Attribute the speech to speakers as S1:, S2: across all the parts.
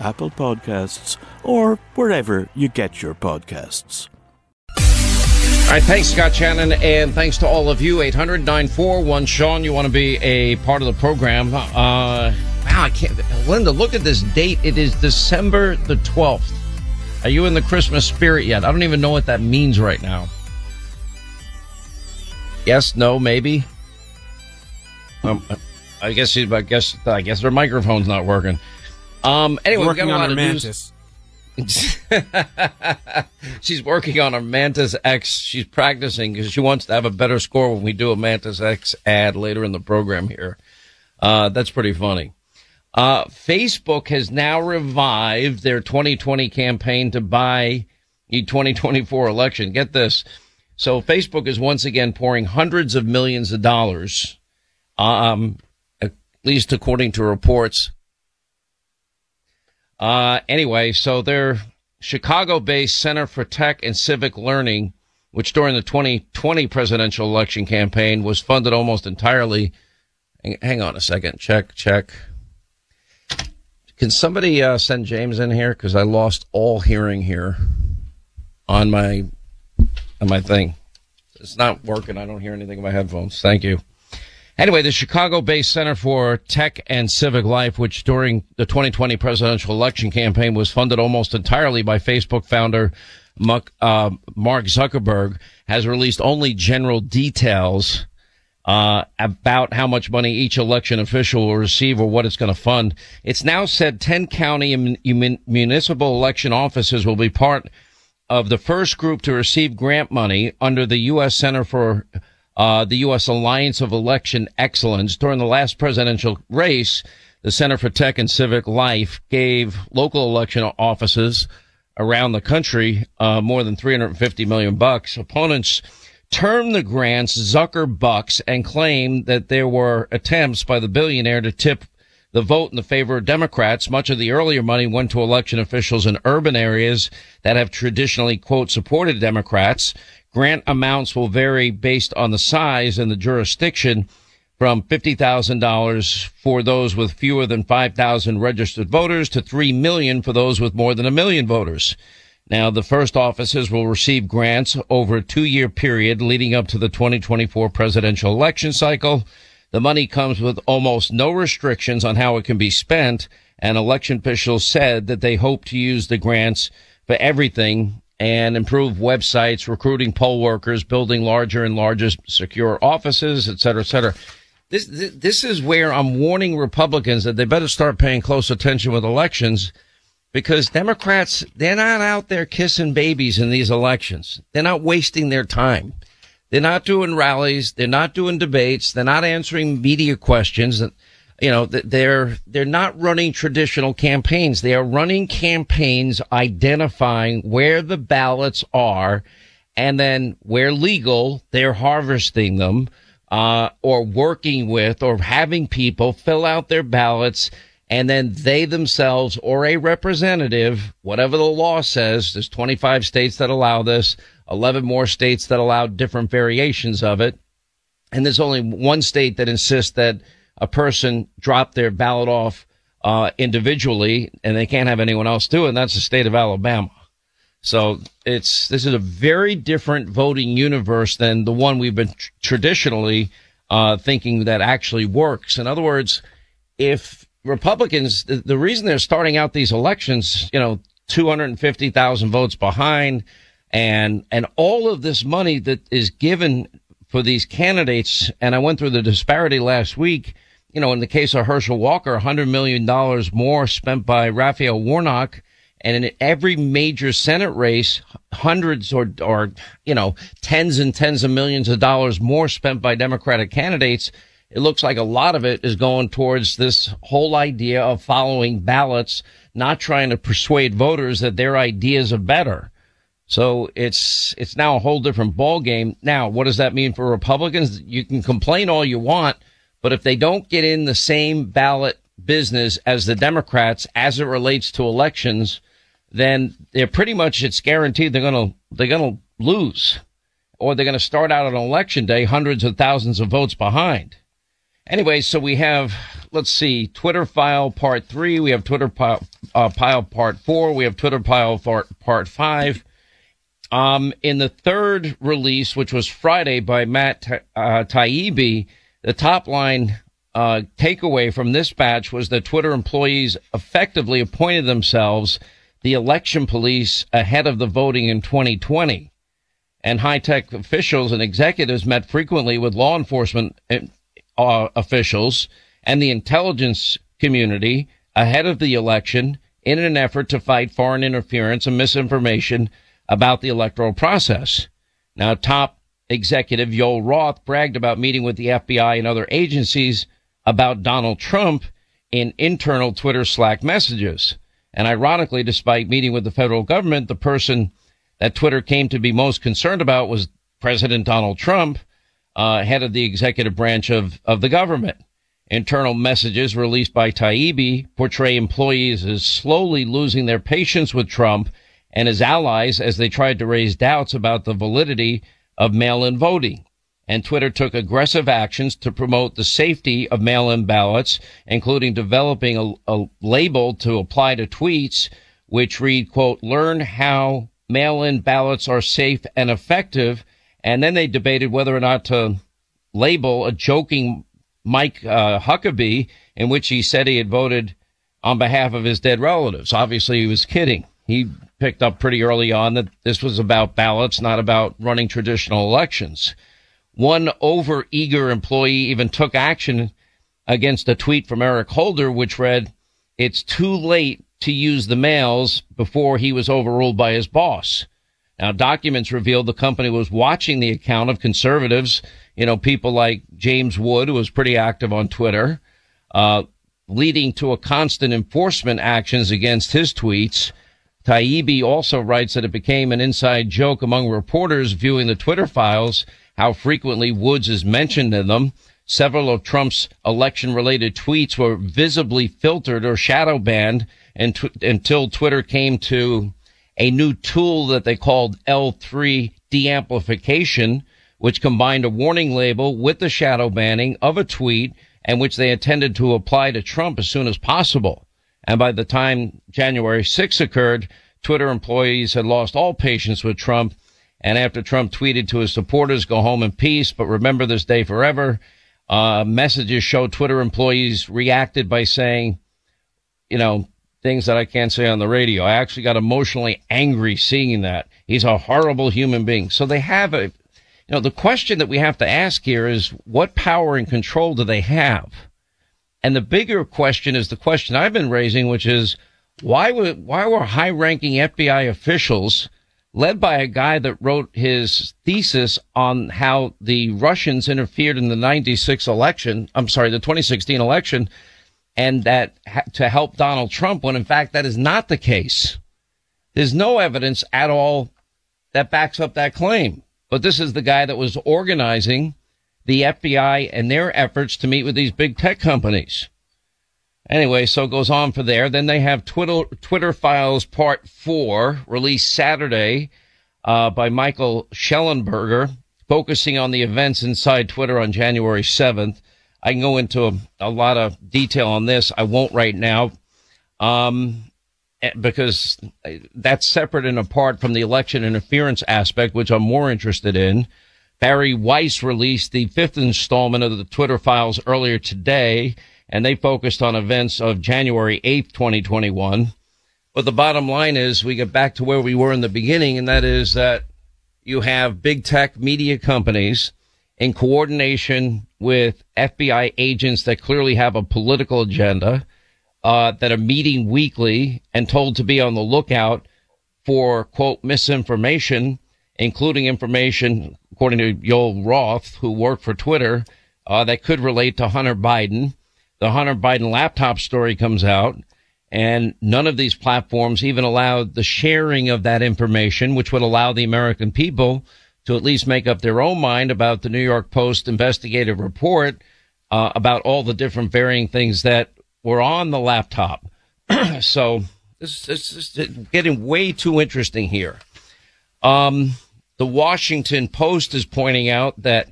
S1: Apple Podcasts, or wherever you get your podcasts.
S2: All right, thanks, Scott Shannon, and thanks to all of you. 800 941 Sean, you want to be a part of the program. Uh, wow, I can't. Linda, look at this date. It is December the 12th. Are you in the Christmas spirit yet? I don't even know what that means right now. Yes, no, maybe. Um, I guess. I guess. I guess their microphone's not working. Um. Anyway,
S3: working
S2: we got a
S3: on
S2: lot of news.
S3: mantis.
S2: She's working on her Mantis X. She's practicing because she wants to have a better score when we do a Mantis X ad later in the program here. Uh, that's pretty funny. Uh, Facebook has now revived their 2020 campaign to buy the 2024 election. Get this. So Facebook is once again pouring hundreds of millions of dollars, um, at least according to reports, uh, anyway, so their Chicago-based Center for Tech and Civic Learning, which during the 2020 presidential election campaign was funded almost entirely. Hang, hang on a second. Check, check. Can somebody uh, send James in here? Because I lost all hearing here on my on my thing. It's not working. I don't hear anything in my headphones. Thank you. Anyway, the Chicago-based Center for Tech and Civic Life, which during the 2020 presidential election campaign was funded almost entirely by Facebook founder uh, Mark Zuckerberg, has released only general details uh, about how much money each election official will receive or what it's going to fund. It's now said 10 county and municipal election offices will be part of the first group to receive grant money under the U.S. Center for uh, the U.S. Alliance of Election Excellence. During the last presidential race, the Center for Tech and Civic Life gave local election offices around the country uh, more than 350 million bucks. Opponents termed the grants Zucker bucks and claimed that there were attempts by the billionaire to tip the vote in the favor of Democrats. Much of the earlier money went to election officials in urban areas that have traditionally, quote, supported Democrats. Grant amounts will vary based on the size and the jurisdiction from $50,000 for those with fewer than 5,000 registered voters to 3 million for those with more than a million voters. Now, the first offices will receive grants over a two year period leading up to the 2024 presidential election cycle. The money comes with almost no restrictions on how it can be spent. And election officials said that they hope to use the grants for everything and improve websites, recruiting poll workers, building larger and larger secure offices, et cetera, et cetera. This, this is where I'm warning Republicans that they better start paying close attention with elections because Democrats, they're not out there kissing babies in these elections. They're not wasting their time. They're not doing rallies. They're not doing debates. They're not answering media questions. You know, they're, they're not running traditional campaigns. They are running campaigns identifying where the ballots are and then where legal, they're harvesting them, uh, or working with or having people fill out their ballots and then they themselves or a representative, whatever the law says, there's 25 states that allow this, 11 more states that allow different variations of it. And there's only one state that insists that a person drop their ballot off uh, individually and they can't have anyone else do it. And that's the state of Alabama. So it's, this is a very different voting universe than the one we've been tr- traditionally, uh, thinking that actually works. In other words, if Republicans, the, the reason they're starting out these elections, you know, 250,000 votes behind and, and all of this money that is given for these candidates. And I went through the disparity last week. You know, in the case of Herschel Walker, $100 million more spent by Raphael Warnock. And in every major Senate race, hundreds or, or, you know, tens and tens of millions of dollars more spent by Democratic candidates it looks like a lot of it is going towards this whole idea of following ballots, not trying to persuade voters that their ideas are better. So it's, it's now a whole different ball game. Now, what does that mean for Republicans? You can complain all you want, but if they don't get in the same ballot business as the Democrats as it relates to elections, then they're pretty much, it's guaranteed they're to, they're to lose or they're to start out on election day hundreds of thousands of votes behind. Anyway, so we have, let's see, Twitter file part three. We have Twitter pile, uh, pile part four. We have Twitter pile part, part five. Um, in the third release, which was Friday by Matt uh, Taibbi, the top line uh, takeaway from this batch was that Twitter employees effectively appointed themselves the election police ahead of the voting in 2020. And high tech officials and executives met frequently with law enforcement uh, officials and the intelligence community ahead of the election in an effort to fight foreign interference and misinformation about the electoral process. Now, top executive Joel Roth bragged about meeting with the FBI and other agencies about Donald Trump in internal Twitter Slack messages. And ironically, despite meeting with the federal government, the person that Twitter came to be most concerned about was President Donald Trump, uh, head of the executive branch of, of the government. Internal messages released by Taibbi portray employees as slowly losing their patience with Trump and his allies as they tried to raise doubts about the validity of mail-in voting. And Twitter took aggressive actions to promote the safety of mail-in ballots, including developing a, a label to apply to tweets, which read, quote, learn how mail-in ballots are safe and effective and then they debated whether or not to label a joking Mike uh, Huckabee in which he said he had voted on behalf of his dead relatives. Obviously, he was kidding. He picked up pretty early on that this was about ballots, not about running traditional elections. One overeager employee even took action against a tweet from Eric Holder, which read, It's too late to use the mails before he was overruled by his boss. Now, documents revealed the company was watching the account of conservatives, you know, people like James Woods, who was pretty active on Twitter, uh, leading to a constant enforcement actions against his tweets. Taibbi also writes that it became an inside joke among reporters viewing the Twitter files how frequently Woods is mentioned in them. Several of Trump's election related tweets were visibly filtered or shadow banned until Twitter came to a new tool that they called L3 deamplification, which combined a warning label with the shadow banning of a tweet and which they intended to apply to Trump as soon as possible. And by the time January 6 occurred, Twitter employees had lost all patience with Trump. And after Trump tweeted to his supporters, go home in peace, but remember this day forever, uh, messages show Twitter employees reacted by saying, you know, things that I can't say on the radio. I actually got emotionally angry seeing that. He's a horrible human being. So they have a, you know, the question that we have to ask here is what power and control do they have? And the bigger question is the question I've been raising, which is why were why were high-ranking FBI officials led by a guy that wrote his thesis on how the Russians interfered in the 96 election, I'm sorry, the 2016 election, and that to help Donald Trump when in fact that is not the case. There's no evidence at all that backs up that claim. But this is the guy that was organizing the FBI and their efforts to meet with these big tech companies. Anyway, so it goes on for there. Then they have Twitter, Twitter Files Part 4, released Saturday uh, by Michael Shellenberger, focusing on the events inside Twitter on January 7th. I can go into a, a lot of detail on this. I won't right now um, eh, because that's separate and apart from the election interference aspect, which I'm more interested in. Bari Weiss released the fifth installment of the Twitter Files earlier today and they focused on events of January 8th, 2021. But the bottom line is we get back to where we were in the beginning, and that is that you have big tech media companies in coordination with FBI agents that clearly have a political agenda, uh, that are meeting weekly and told to be on the lookout for quote misinformation, including information, according to Joel Roth, who worked for Twitter, uh, that could relate to Hunter Biden the Hunter Biden laptop story comes out and none of these platforms even allowed the sharing of that information, which would allow the American people to at least make up their own mind about the New York Post investigative report uh, about all the different varying things that were on the laptop. so this, this, this is getting way too interesting here. Um, the Washington Post is pointing out that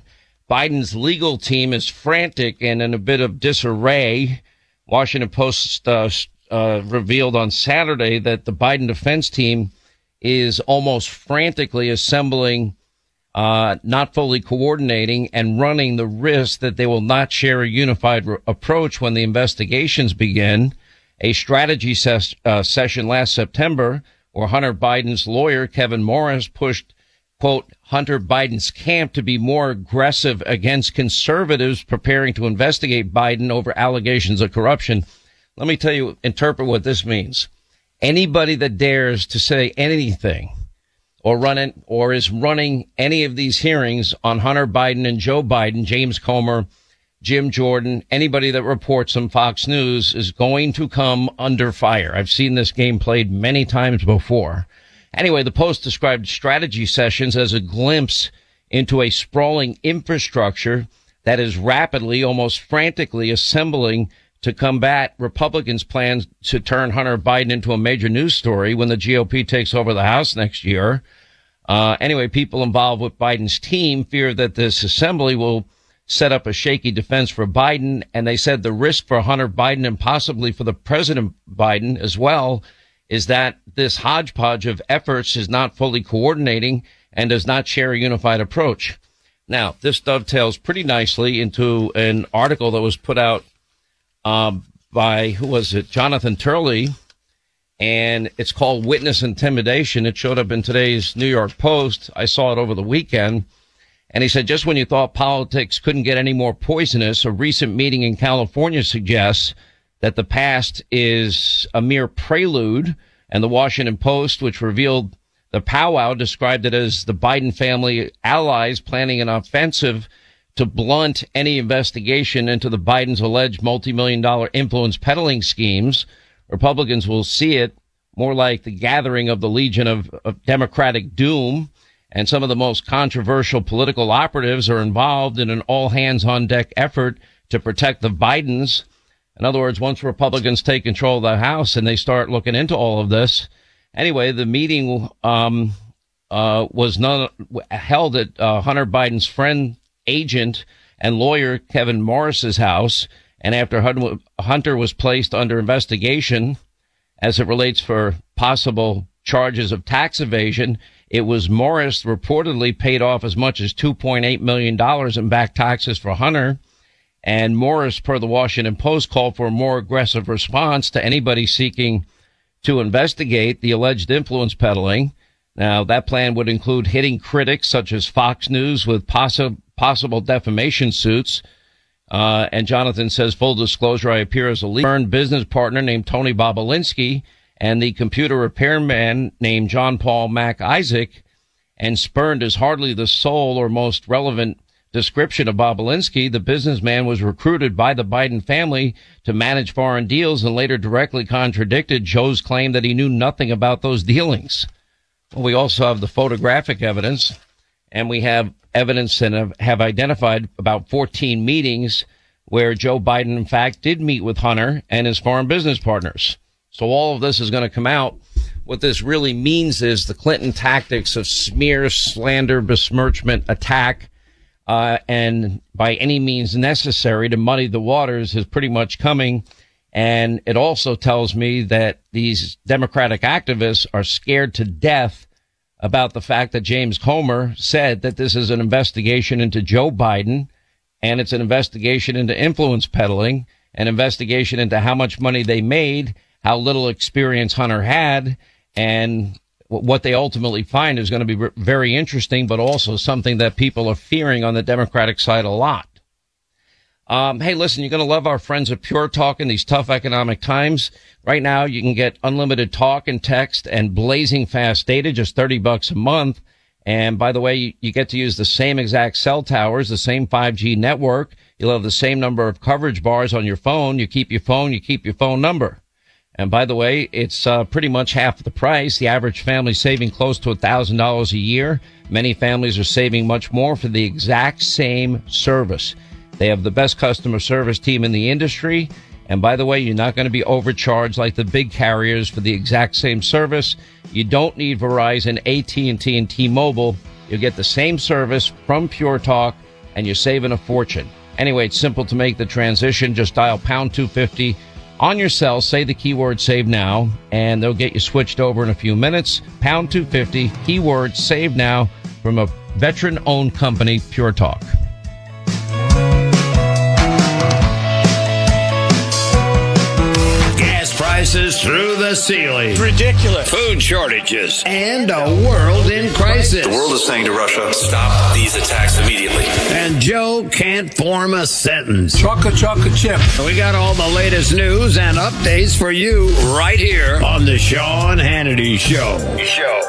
S2: Biden's legal team is frantic and in a bit of disarray. Washington Post uh, uh, revealed on Saturday that the Biden defense team is almost frantically assembling, uh, not fully coordinating, and running the risk that they will not share a unified re- approach when the investigations begin. A strategy ses- uh, session last September, where Hunter Biden's lawyer Kevin Morris pushed quote, Hunter Biden's camp to be more aggressive against conservatives preparing to investigate Biden over allegations of corruption. Let me tell you, interpret what this means. Anybody that dares to say anything or run it or is running any of these hearings on Hunter Biden and Joe Biden, James Comer, Jim Jordan, anybody that reports on Fox News is going to come under fire. I've seen this game played many times before. Anyway, the Post described strategy sessions as a glimpse into a sprawling infrastructure that is rapidly, almost frantically assembling to combat Republicans' plans to turn Hunter Biden into a major news story when the GOP takes over the House next year. Uh, anyway, people involved with Biden's team fear that this assembly will set up a shaky defense for Biden. And they said the risk for Hunter Biden and possibly for the President Biden as well is that this hodgepodge of efforts is not fully coordinating and does not share a unified approach. Now, this dovetails pretty nicely into an article that was put out um, by, who was it, Jonathan Turley, and it's called Witness Intimidation. It showed up in today's New York Post. I saw it over the weekend. And he said, just when you thought politics couldn't get any more poisonous, a recent meeting in California suggests that the past is a mere prelude. And the Washington Post, which revealed the powwow, described it as the Biden family allies planning an offensive to blunt any investigation into the Biden's alleged multi-million dollar influence peddling schemes. Republicans will see it more like the gathering of the legion of, of Democratic doom. And some of the most controversial political operatives are involved in an all hands on deck effort to protect the Bidens in other words, once Republicans take control of the House and they start looking into all of this, anyway, the meeting um, uh, was none, held at uh, Hunter Biden's friend, agent, and lawyer Kevin Morris's house. And after Hunter was placed under investigation as it relates for possible charges of tax evasion, it was Morris reportedly paid off as much as $2.8 million in back taxes for Hunter. And Morris, per the Washington Post, called for a more aggressive response to anybody seeking to investigate the alleged influence peddling. Now, that plan would include hitting critics such as Fox News with possi- possible defamation suits. Uh, and Jonathan says, full disclosure, I appear as a lead business partner named Tony Bobulinski, and the computer repairman named John Paul Mac Isaac and spurned as hardly the sole or most relevant description of Bobulinski, the businessman was recruited by the Biden family to manage foreign deals and later directly contradicted Joe's claim that he knew nothing about those dealings. Well, we also have the photographic evidence and we have evidence and have, have identified about 14 meetings where Joe Biden, in fact, did meet with Hunter and his foreign business partners. So all of this is going to come out. What this really means is the Clinton tactics of smear, slander, besmirchment, attack, uh, and by any means necessary to muddy the waters is pretty much coming. And it also tells me that these Democratic activists are scared to death about the fact that James Comer said that this is an investigation into Joe Biden and it's an investigation into influence peddling, an investigation into how much money they made, how little experience Hunter had, and what they ultimately find is going to be very interesting, but also something that people are fearing on the Democratic side a lot. Um, hey, listen, you're going to love our friends at Pure Talk in these tough economic times. Right now, you can get unlimited talk and text and blazing fast data, just 30 bucks a month. And by the way, you, you get to use the same exact cell towers, the same 5G network. You'll have the same number of coverage bars on your phone. You keep your phone, you keep your phone number. And by the way, it's uh, pretty much half the price. The average family saving close to $1,000 a year. Many families are saving much more for the exact same service. They have the best customer service team in the industry. And by the way, you're not going to be overcharged like the big carriers for the exact same service. You don't need Verizon, AT&T, and T-Mobile. You'll get the same service from Pure Talk, and you're saving a fortune. Anyway, it's simple to make the transition. Just dial pound 250 on your cell, say the keyword save now, and they'll get you switched over in a few minutes. Pound 250, keyword save now from a veteran owned company, Pure Talk.
S3: Prices through the ceiling.
S4: It's ridiculous.
S3: Food shortages and a world in crisis.
S5: The world is saying to Russia, stop these attacks immediately.
S3: And Joe can't form a sentence.
S6: Chocolate, chocolate chip.
S3: We got all the latest news and updates for you right here on the Sean Hannity Show.
S5: Show, show,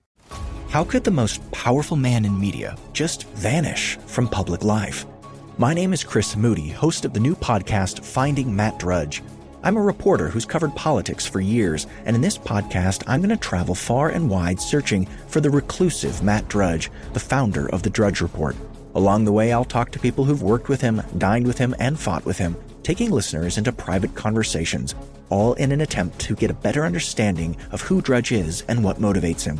S7: How could the most powerful man in media just vanish from public life? My name is Chris Moody, host of the new podcast Finding Matt Drudge. I'm a reporter who's covered politics for years, and in this podcast, I'm going to travel far and wide searching for the reclusive Matt Drudge, the founder of the Drudge Report. Along the way, I'll talk to people who've worked with him, dined with him, and fought with him, taking listeners into private conversations, all in an attempt to get a better understanding of who Drudge is and what motivates him.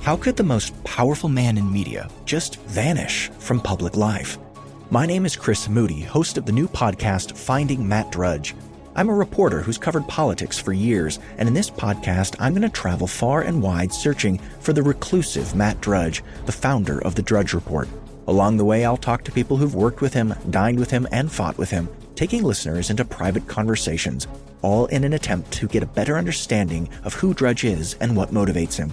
S7: How could the most powerful man in media just vanish from public life? My name is Chris Moody, host of the new podcast Finding Matt Drudge. I'm a reporter who's covered politics for years, and in this podcast, I'm going to travel far and wide searching for the reclusive Matt Drudge, the founder of the Drudge Report. Along the way, I'll talk to people who've worked with him, dined with him, and fought with him, taking listeners into private conversations, all in an attempt to get a better understanding of who Drudge is and what motivates him.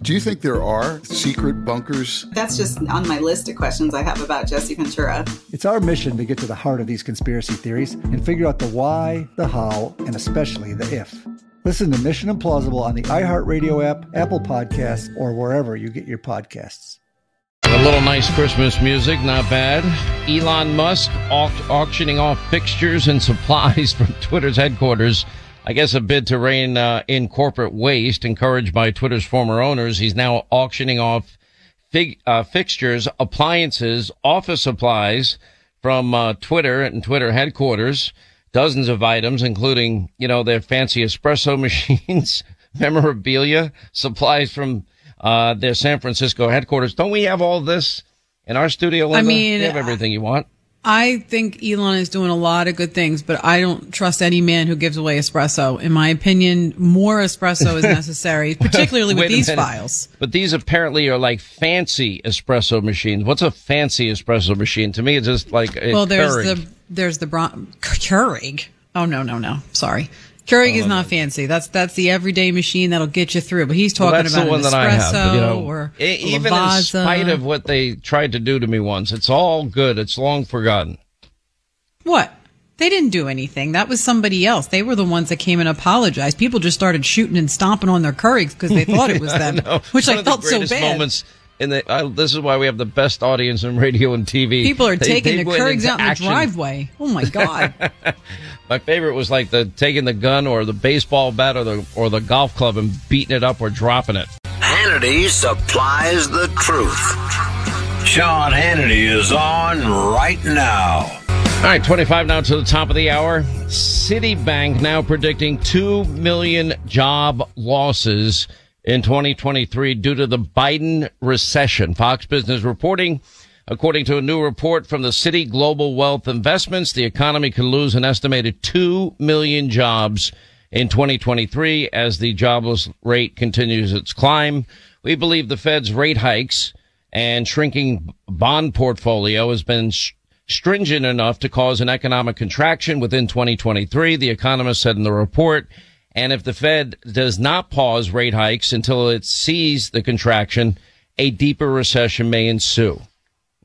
S8: Do you think there are secret bunkers?
S9: That's just on my list of questions I have about Jesse Ventura.
S10: It's our mission to get to the heart of these conspiracy theories and figure out the why, the how, and especially the if. Listen to Mission Implausible on the iHeartRadio app, Apple Podcasts, or wherever you get your podcasts.
S2: A little nice Christmas music, not bad. Elon Musk au- auctioning off fixtures and supplies from Twitter's headquarters I guess a bid to rein uh, in corporate waste, encouraged by Twitter's former owners. He's now auctioning off fig, uh, fixtures, appliances, office supplies from uh, Twitter and Twitter headquarters. Dozens of items, including you know their fancy espresso machines, memorabilia, supplies from uh, their San Francisco headquarters. Don't we have all this in our studio? Linda?
S11: I mean,
S2: we have everything you want.
S11: I think Elon is doing a lot of good things, but I don't trust any man who gives away espresso. In my opinion, more espresso is necessary, particularly with these files.
S2: But these apparently are like fancy espresso machines. What's a fancy espresso machine? To me, it's just like a
S11: well, there's
S2: Keurig.
S11: the there's the Bron- Keurig. Oh no no no! Sorry, Keurig is not fancy. That's that's the everyday machine that'll get you through. But he's talking
S2: that's
S11: about
S2: the one that I have.
S11: espresso
S2: you know,
S11: or
S2: even in spite of what they tried to do to me once, it's all good. It's long forgotten.
S11: What? They didn't do anything. That was somebody else. They were the ones that came and apologized. People just started shooting and stomping on their Keurigs because they thought it was them,
S2: No,
S11: which I felt so bad.
S2: Moments in the, uh, this is why we have the best audience in radio and TV.
S11: People are
S2: They-
S11: taking
S2: they
S11: the
S2: into
S11: out in
S2: action.
S11: the driveway. Oh my God.
S2: My favorite was like the taking the gun or the baseball bat or the or the golf club and beating it up or dropping it.
S3: Hannity supplies the truth. Sean Hannity is on right now.
S2: All right, 25 now to the top of the hour. Citibank now predicting 2 million job losses in 2023 due to the Biden recession. Fox Business reporting, according to a new report from the Citi Global Wealth Investments, the economy could lose an estimated 2 million jobs in 2023 as the jobless rate continues its climb. We believe the Fed's rate hikes and shrinking bond portfolio has been stringent enough to cause an economic contraction within 2023, the economist said in the report. And if the Fed does not pause rate hikes until it sees the contraction, a deeper recession may ensue.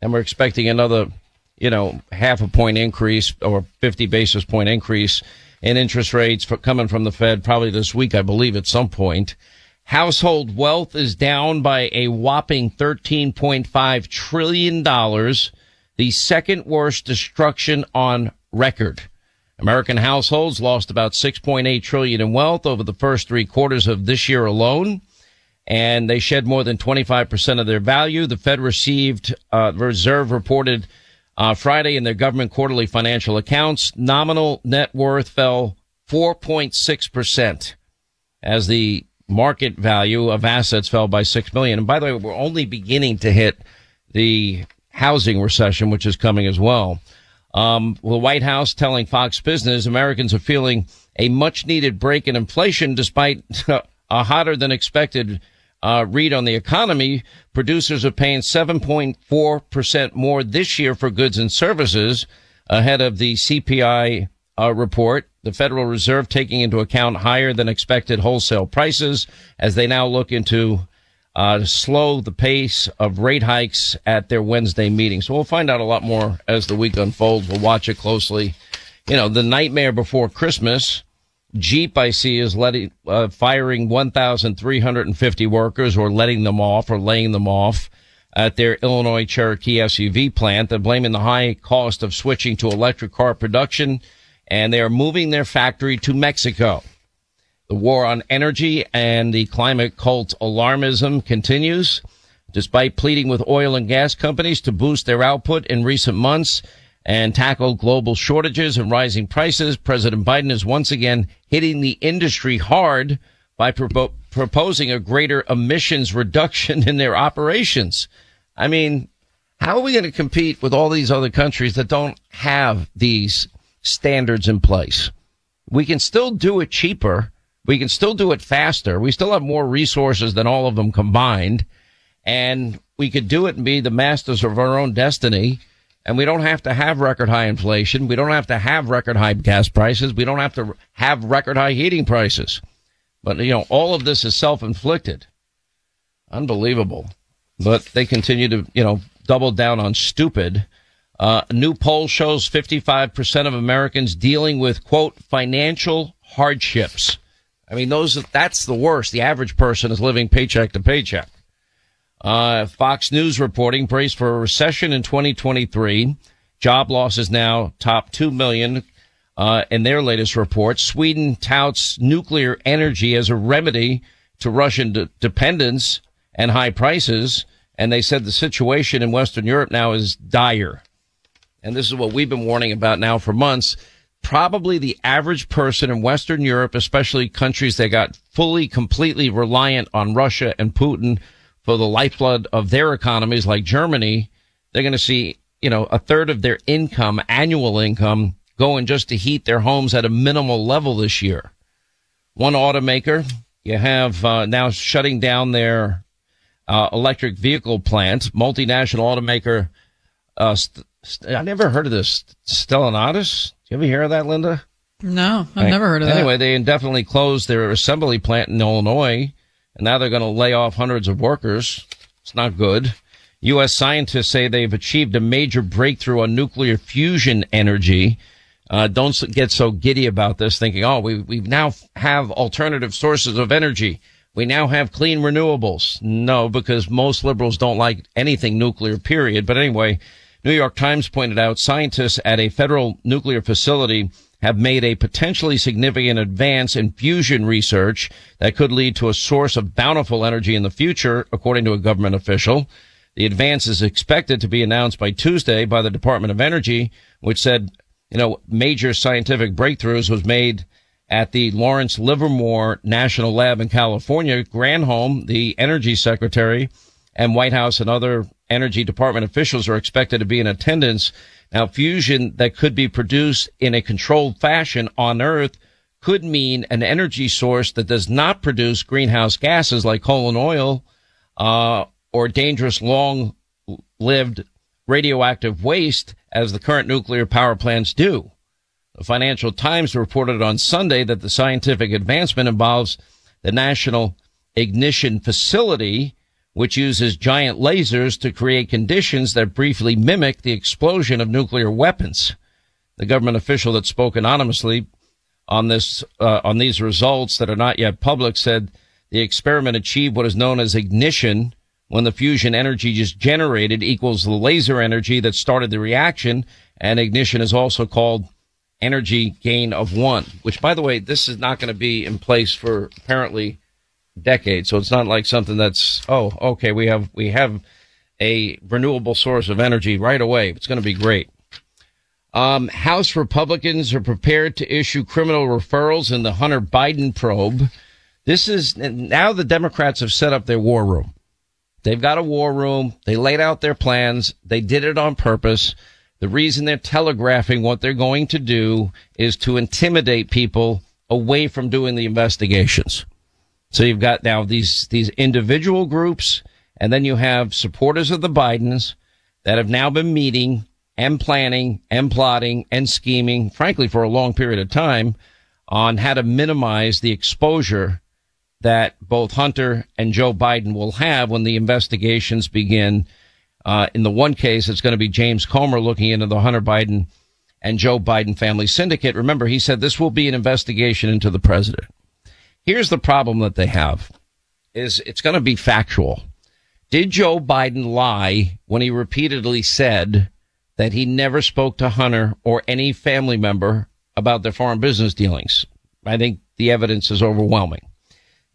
S2: And we're expecting another, you know, half a point increase or 50 basis point increase in interest rates for coming from the Fed probably this week, I believe, at some point. Household wealth is down by a whopping $13.5 trillion, the second worst destruction on record. American households lost about 6.8 trillion in wealth over the first three quarters of this year alone. And they shed more than 25% of their value. The Fed received, uh, Reserve reported, uh, Friday in their government quarterly financial accounts, nominal net worth fell 4.6% as the market value of assets fell by 6 million. And by the way, we're only beginning to hit the housing recession, which is coming as well. Um, the White House telling Fox Business Americans are feeling a much needed break in inflation despite a hotter than expected uh, read on the economy. Producers are paying 7.4% more this year for goods and services ahead of the CPI uh, report. The Federal Reserve taking into account higher than expected wholesale prices as they now look into uh, slow the pace of rate hikes at their Wednesday meeting. So we'll find out a lot more as the week unfolds. We'll watch it closely. You know, the nightmare before Christmas. Jeep, I see, is letting, uh, firing 1,350 workers or letting them off or laying them off at their Illinois Cherokee SUV plant. They're blaming the high cost of switching to electric car production and they are moving their factory to Mexico. The war on energy and the climate cult alarmism continues. Despite pleading with oil and gas companies to boost their output in recent months and tackle global shortages and rising prices, President Biden is once again hitting the industry hard by propo- proposing a greater emissions reduction in their operations. I mean, how are we going to compete with all these other countries that don't have these standards in place? We can still do it cheaper. We can still do it faster. We still have more resources than all of them combined. And we could do it and be the masters of our own destiny. And we don't have to have record high inflation. We don't have to have record high gas prices. We don't have to have record high heating prices. But, you know, all of this is self-inflicted. Unbelievable. But they continue to, you know, double down on stupid. Uh, a new poll shows 55% of Americans dealing with, quote, financial hardships. I mean, those, that's the worst. The average person is living paycheck to paycheck. Uh, Fox News reporting braced for a recession in 2023. Job losses now top 2 million, uh, in their latest report. Sweden touts nuclear energy as a remedy to Russian de- dependence and high prices. And they said the situation in Western Europe now is dire. And this is what we've been warning about now for months. Probably the average person in Western Europe, especially countries that got fully, completely reliant on Russia and Putin for the lifeblood of their economies, like Germany, they're going to see, you know, a third of their income, annual income, going just to heat their homes at a minimal level this year. One automaker, you have uh, now shutting down their uh, electric vehicle plant. Multinational automaker. Uh, st- st- I never heard of this. Stellantis. Do you ever hear of that, Linda?
S11: No, I've
S2: Right.
S11: never heard of
S2: anyway,
S11: that.
S2: Anyway, they indefinitely closed their assembly plant in Illinois, and now they're going to lay off hundreds of workers. It's not good. U.S. scientists say they've achieved a major breakthrough on nuclear fusion energy. Uh, don't get so giddy about this, thinking, "Oh, we we now have alternative sources of energy." we now have clean renewables. No, because most liberals don't like anything nuclear, period. But anyway, New York Times pointed out scientists at a federal nuclear facility have made a potentially significant advance in fusion research that could lead to a source of bountiful energy in the future, according to a government official. The advance is expected to be announced by Tuesday by the Department of Energy, which said, you know, major scientific breakthroughs was made at the Lawrence Livermore National Lab in California. Granholm, the energy secretary, and White House and other energy department officials are expected to be in attendance. Now, fusion that could be produced in a controlled fashion on Earth could mean an energy source that does not produce greenhouse gases like coal and oil, uh, or dangerous long lived radioactive waste as the current nuclear power plants do. The Financial Times reported on Sunday that the scientific advancement involves the National Ignition Facility, which uses giant lasers to create conditions that briefly mimic the explosion of nuclear weapons. The government official that spoke anonymously on this, uh, on these results that are not yet public said the experiment achieved what is known as ignition when the fusion energy just generated equals the laser energy that started the reaction. And ignition is also called energy gain of one, which by the way, this is not going to be in place for apparently decades. So it's not like something that's, oh, okay, we have, we have a renewable source of energy right away. It's going to be great. Um, House Republicans are prepared to issue criminal referrals in the Hunter Biden probe. This is now the Democrats have set up their war room. They've got a war room. They laid out their plans. They did it on purpose. The reason they're telegraphing what they're going to do is to intimidate people away from doing the investigations. So you've got now these, these individual groups, and then you have supporters of the Bidens that have now been meeting and planning and plotting and scheming, frankly, for a long period of time on how to minimize the exposure that both Hunter and Joe Biden will have when the investigations begin. Uh, in the one case, it's going to be James Comer looking into the Hunter Biden and Joe Biden family syndicate. Remember, he said this will be an investigation into the president. Here's the problem that they have is it's going to be factual. Did Joe Biden lie when he repeatedly said that he never spoke to Hunter or any family member about their foreign business dealings? I think the evidence is overwhelming.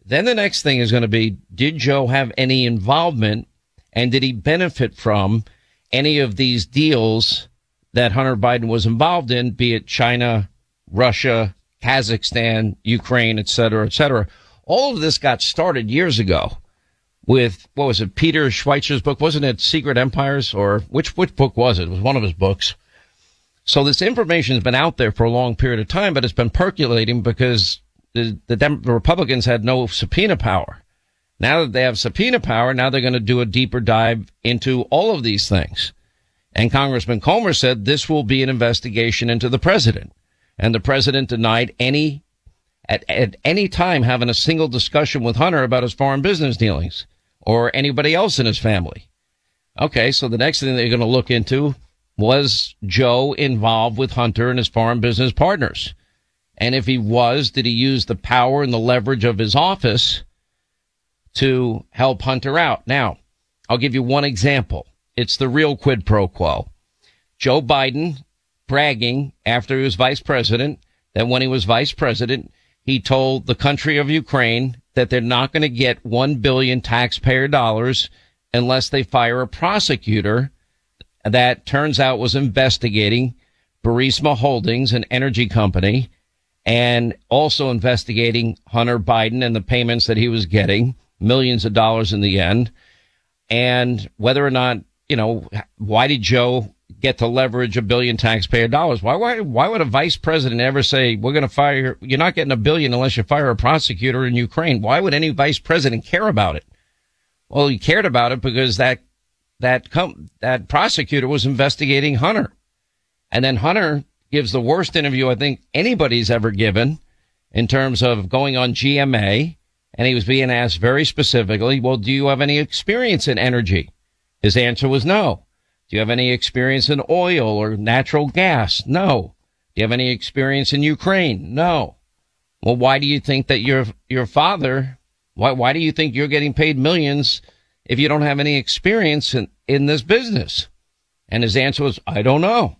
S2: Then the next thing is going to be, did Joe have any involvement and did he benefit from any of these deals that Hunter Biden was involved in, be it China, Russia, Kazakhstan, Ukraine, et cetera, et cetera. All of this got started years ago with, what was it, Peter Schweizer's book? Wasn't it Secret Empires or which, which book was it? It was one of his books. So this information has been out there for a long period of time, but it's been percolating because the, the, Dem- the Republicans had no subpoena power. Now that they have subpoena power, now they're going to do a deeper dive into all of these things. And Congressman Comer said this will be an investigation into the president. And the president denied any, at, at any time having a single discussion with Hunter about his foreign business dealings or anybody else in his family. Okay. So the next thing they're going to look into was Joe involved with Hunter and his foreign business partners? And if he was, did he use the power and the leverage of his office to help Hunter out? Now, I'll give you one example. It's the real quid pro quo. Joe Biden bragging after he was vice president that when he was vice president, he told the country of Ukraine that they're not going to get 1 billion taxpayer dollars unless they fire a prosecutor that turns out was investigating Burisma Holdings, an energy company and also investigating Hunter Biden and the payments that he was getting, millions of dollars in the end, and whether or not, you know, why did Joe get to leverage a billion taxpayer dollars? Why, why, why would a vice president ever say, we're going to fire, you're not getting a billion unless you fire a prosecutor in Ukraine? Why would any vice president care about it? Well, he cared about it because that, that, com- that prosecutor was investigating Hunter. And then Hunter gives the worst interview I think anybody's ever given in terms of going on GMA. And he was being asked very specifically, well, do you have any experience in energy? His answer was no. Do you have any experience in oil or natural gas? No. Do you have any experience in Ukraine? No. Well, why do you think that your, your father Why, why do you think you're getting paid millions if you don't have any experience in, in this business? And his answer was, I don't know.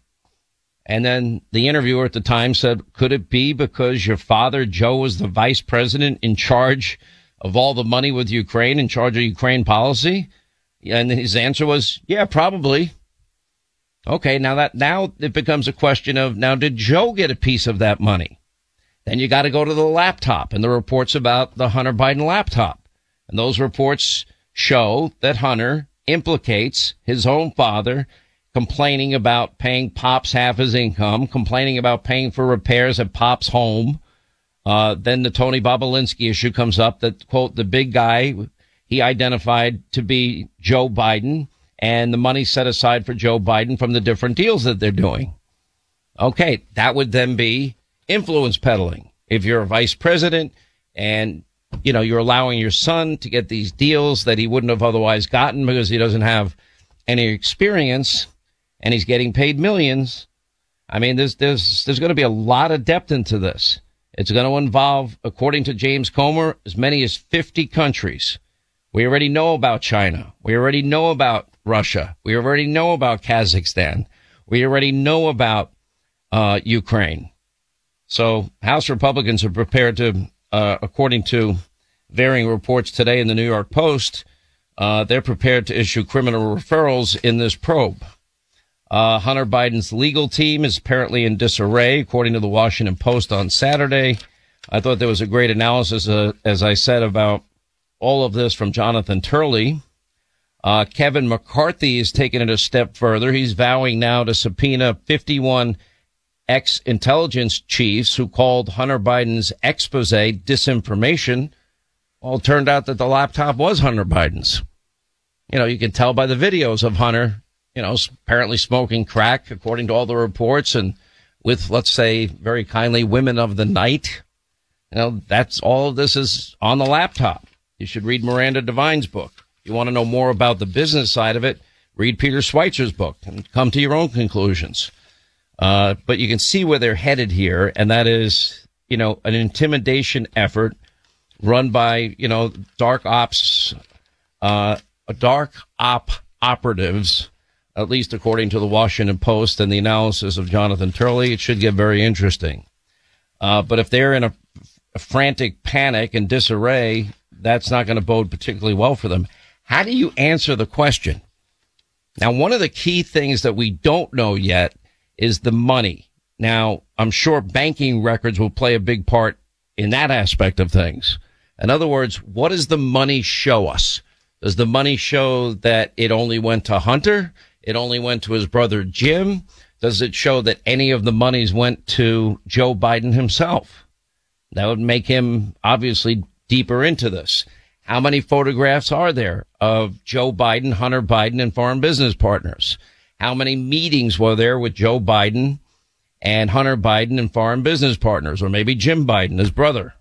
S2: And then the interviewer at the time said, could it be because your father, Joe, was the vice president in charge of all the money with Ukraine, in charge of Ukraine policy? And his answer was, yeah, probably. Okay. Now that, now it becomes a question of, now did Joe get a piece of that money? Then you got to go to the laptop and the reports about the Hunter Biden laptop. And those reports show that Hunter implicates his own father complaining about paying Pops half his income, complaining about paying for repairs at Pop's home. Uh, then the Tony Bobulinski issue comes up that quote, the big guy he identified to be Joe Biden and the money set aside for Joe Biden from the different deals that they're doing. Okay. That would then be influence peddling. If you're a vice president and you know, you're allowing your son to get these deals that he wouldn't have otherwise gotten because he doesn't have any experience and he's getting paid millions. I mean, there's, there's, there's going to be a lot of depth into this. It's going to involve, according to James Comer, as many as 50 countries. We already know about China. We already know about Russia. We already know about Kazakhstan. We already know about uh, Ukraine. So House Republicans are prepared to, uh, according to varying reports today in the New York Post, uh, they're prepared to issue criminal referrals in this probe. Uh, Hunter Biden's legal team is apparently in disarray, according to the Washington Post on Saturday. I thought there was a great analysis, uh, as I said, about all of this from Jonathan Turley. Uh, Kevin McCarthy is taking it a step further. He's vowing now to subpoena 51 ex intelligence chiefs who called Hunter Biden's expose disinformation. Well, it turned out that the laptop was Hunter Biden's. You know, you can tell by the videos of Hunter you know, apparently smoking crack, according to all the reports, and with, let's say, very kindly, women of the night. You know, that's all this is on the laptop. You should read Miranda Devine's book. You want to know more about the business side of it, read Peter Schweizer's book and come to your own conclusions. Uh, but you can see where they're headed here, and that is, you know, an intimidation effort run by, you know, dark ops, uh, dark op operatives at least according to the Washington Post and the analysis of Jonathan Turley, it should get very interesting. Uh, but if they're in a, a, frantic panic and disarray, that's not going to bode particularly well for them. How do you answer the question? Now, one of the key things that we don't know yet is the money. Now, I'm sure banking records will play a big part in that aspect of things. In other words, what does the money show us? Does the money show that it only went to Hunter? It only went to his brother Jim. Does it show that any of the monies went to Joe Biden himself? That would make him obviously deeper into this. How many photographs are there of Joe Biden, Hunter Biden, and foreign business partners? How many meetings were there with Joe Biden and Hunter Biden and foreign business partners, or maybe Jim Biden, his brother?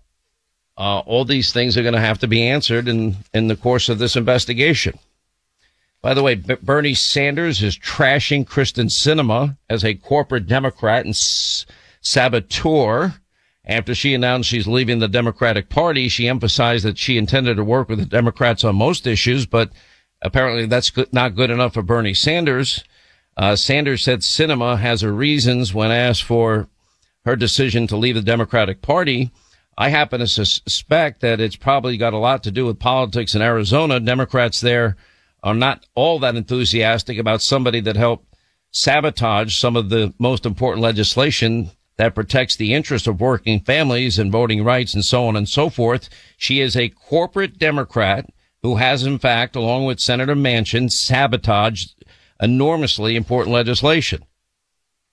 S2: Uh, all these things are going to have to be answered in, in the course of this investigation. By the way, Bernie Sanders is trashing Kyrsten Sinema as a corporate Democrat and s- saboteur. After she announced she's leaving the Democratic Party, she emphasized that she intended to work with the Democrats on most issues, but apparently that's not good enough for Bernie Sanders. Uh, Sanders said Sinema has her reasons when asked for her decision to leave the Democratic Party. I happen to suspect that it's probably got a lot to do with politics in Arizona. Democrats there are not all that enthusiastic about somebody that helped sabotage some of the most important legislation that protects the interests of working families and voting rights and so on and so forth. She is a corporate Democrat who has, in fact, along with Senator Manchin, sabotaged enormously important legislation.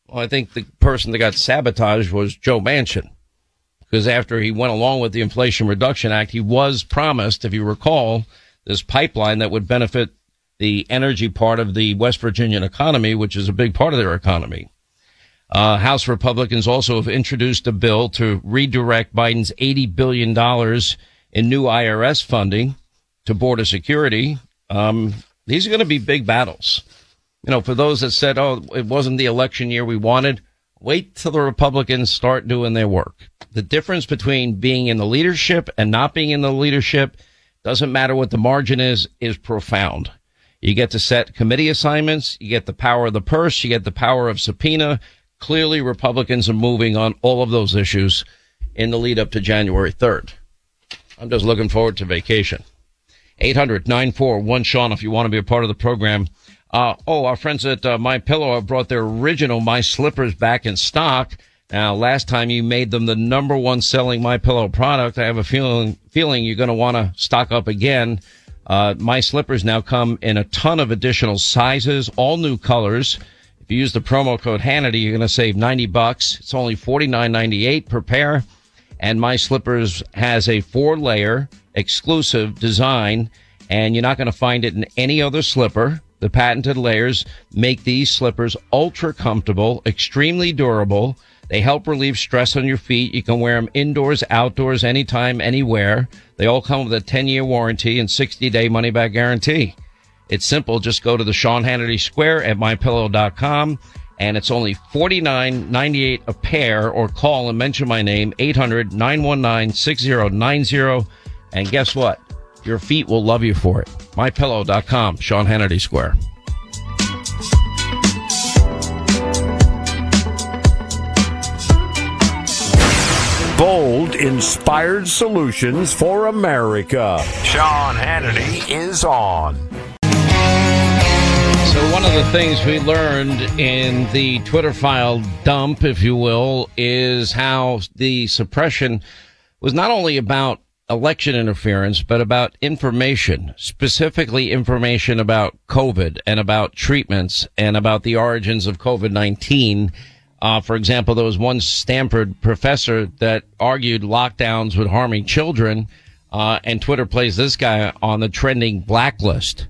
S2: Well, I think the person that got sabotaged was Joe Manchin. Because after he went along with the Inflation Reduction Act, he was promised, if you recall, this pipeline that would benefit the energy part of the West Virginian economy, which is a big part of their economy. Uh, House Republicans also have introduced a bill to redirect Biden's $80 billion in new IRS funding to border security. Um, these are going to be big battles. You know, for those that said, oh, it wasn't the election year we wanted, wait till the Republicans start doing their work. The difference between being in the leadership and not being in the leadership doesn't matter what the margin is, is profound. You get to set committee assignments. You get the power of the purse. You get the power of subpoena. Clearly, Republicans are moving on all of those issues in the lead up to January 3rd. I'm just looking forward to vacation. 800 941 Sean if you want to be a part of the program. Uh, oh, our friends at uh, My Pillow have brought their original My Slippers back in stock. Now, last time you made them the number one selling My Pillow product, I have a feeling feeling you're going to want to stock up again. Uh, my slippers now come in a ton of additional sizes, all new colors. If you use the promo code Hannity, you're going to save 90 bucks. It's only 49.98 per pair. And my slippers has a four layer exclusive design and you're not going to find it in any other slipper. The patented layers make these slippers ultra comfortable, extremely durable. They help relieve stress on your feet. You can wear them indoors, outdoors, anytime, anywhere. They all come with a 10 year warranty and 60 day money back guarantee. It's simple. Just go to the Sean Hannity Square at mypillow.com and it's only $49.98 a pair or call and mention my name 800-919-6090 and guess what your feet will love you for it mypillow.com sean hannity square
S3: Bold, inspired solutions for America. Sean Hannity is on.
S2: So one of the things we learned in the Twitter file dump, if you will, is how the suppression was not only about election interference, but about information, specifically information about COVID and about treatments and about the origins of COVID-19. Uh, for example, there was one Stanford professor that argued lockdowns would harming children, uh, and Twitter plays this guy on the trending blacklist.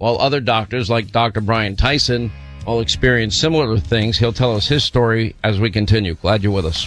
S2: While other doctors, like Dr. Brian Tyson, will experience similar things, he'll tell us his story as we continue. Glad you're with us.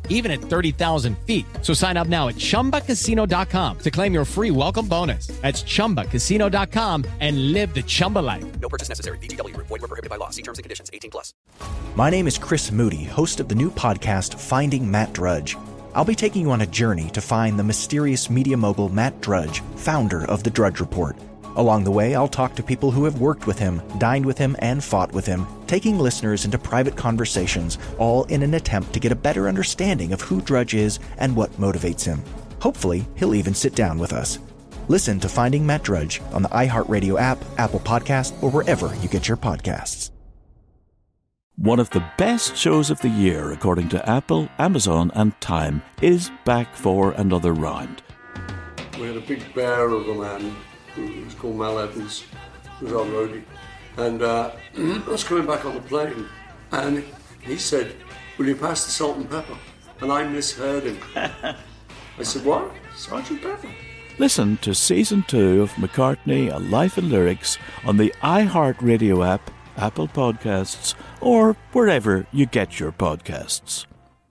S12: even at 30,000 feet. So sign up now at chumbacasino.com to claim your free welcome bonus. That's chumbacasino.com and live the Chumba life.
S13: No purchase necessary. VGW. Void were prohibited by law. See terms and conditions. 18 plus.
S7: My name is Chris Moody, host of the new podcast Finding Matt Drudge. I'll be taking you on a journey to find the mysterious media mogul Matt Drudge, founder of the Drudge Report. Along the way, I'll talk to people who have worked with him, dined with him, and fought with him, taking listeners into private conversations, all in an attempt to get a better understanding of who Drudge is and what motivates him. Hopefully, he'll even sit down with us. Listen to Finding Matt Drudge on the iHeartRadio app, Apple Podcast, or wherever you get your podcasts.
S1: One of the best shows of the year, according to Apple, Amazon, and Time, is back for another round.
S6: We had a big bear of a man who was called Mal Evans, who was our roadie. And uh, I was coming back on the plane, and he said, Will you pass the salt and pepper? And I misheard him. I said, What? Sergeant Pepper?
S1: Listen to season two of McCartney, A Life in Lyrics on the iHeartRadio app, Apple Podcasts, or wherever you get your podcasts.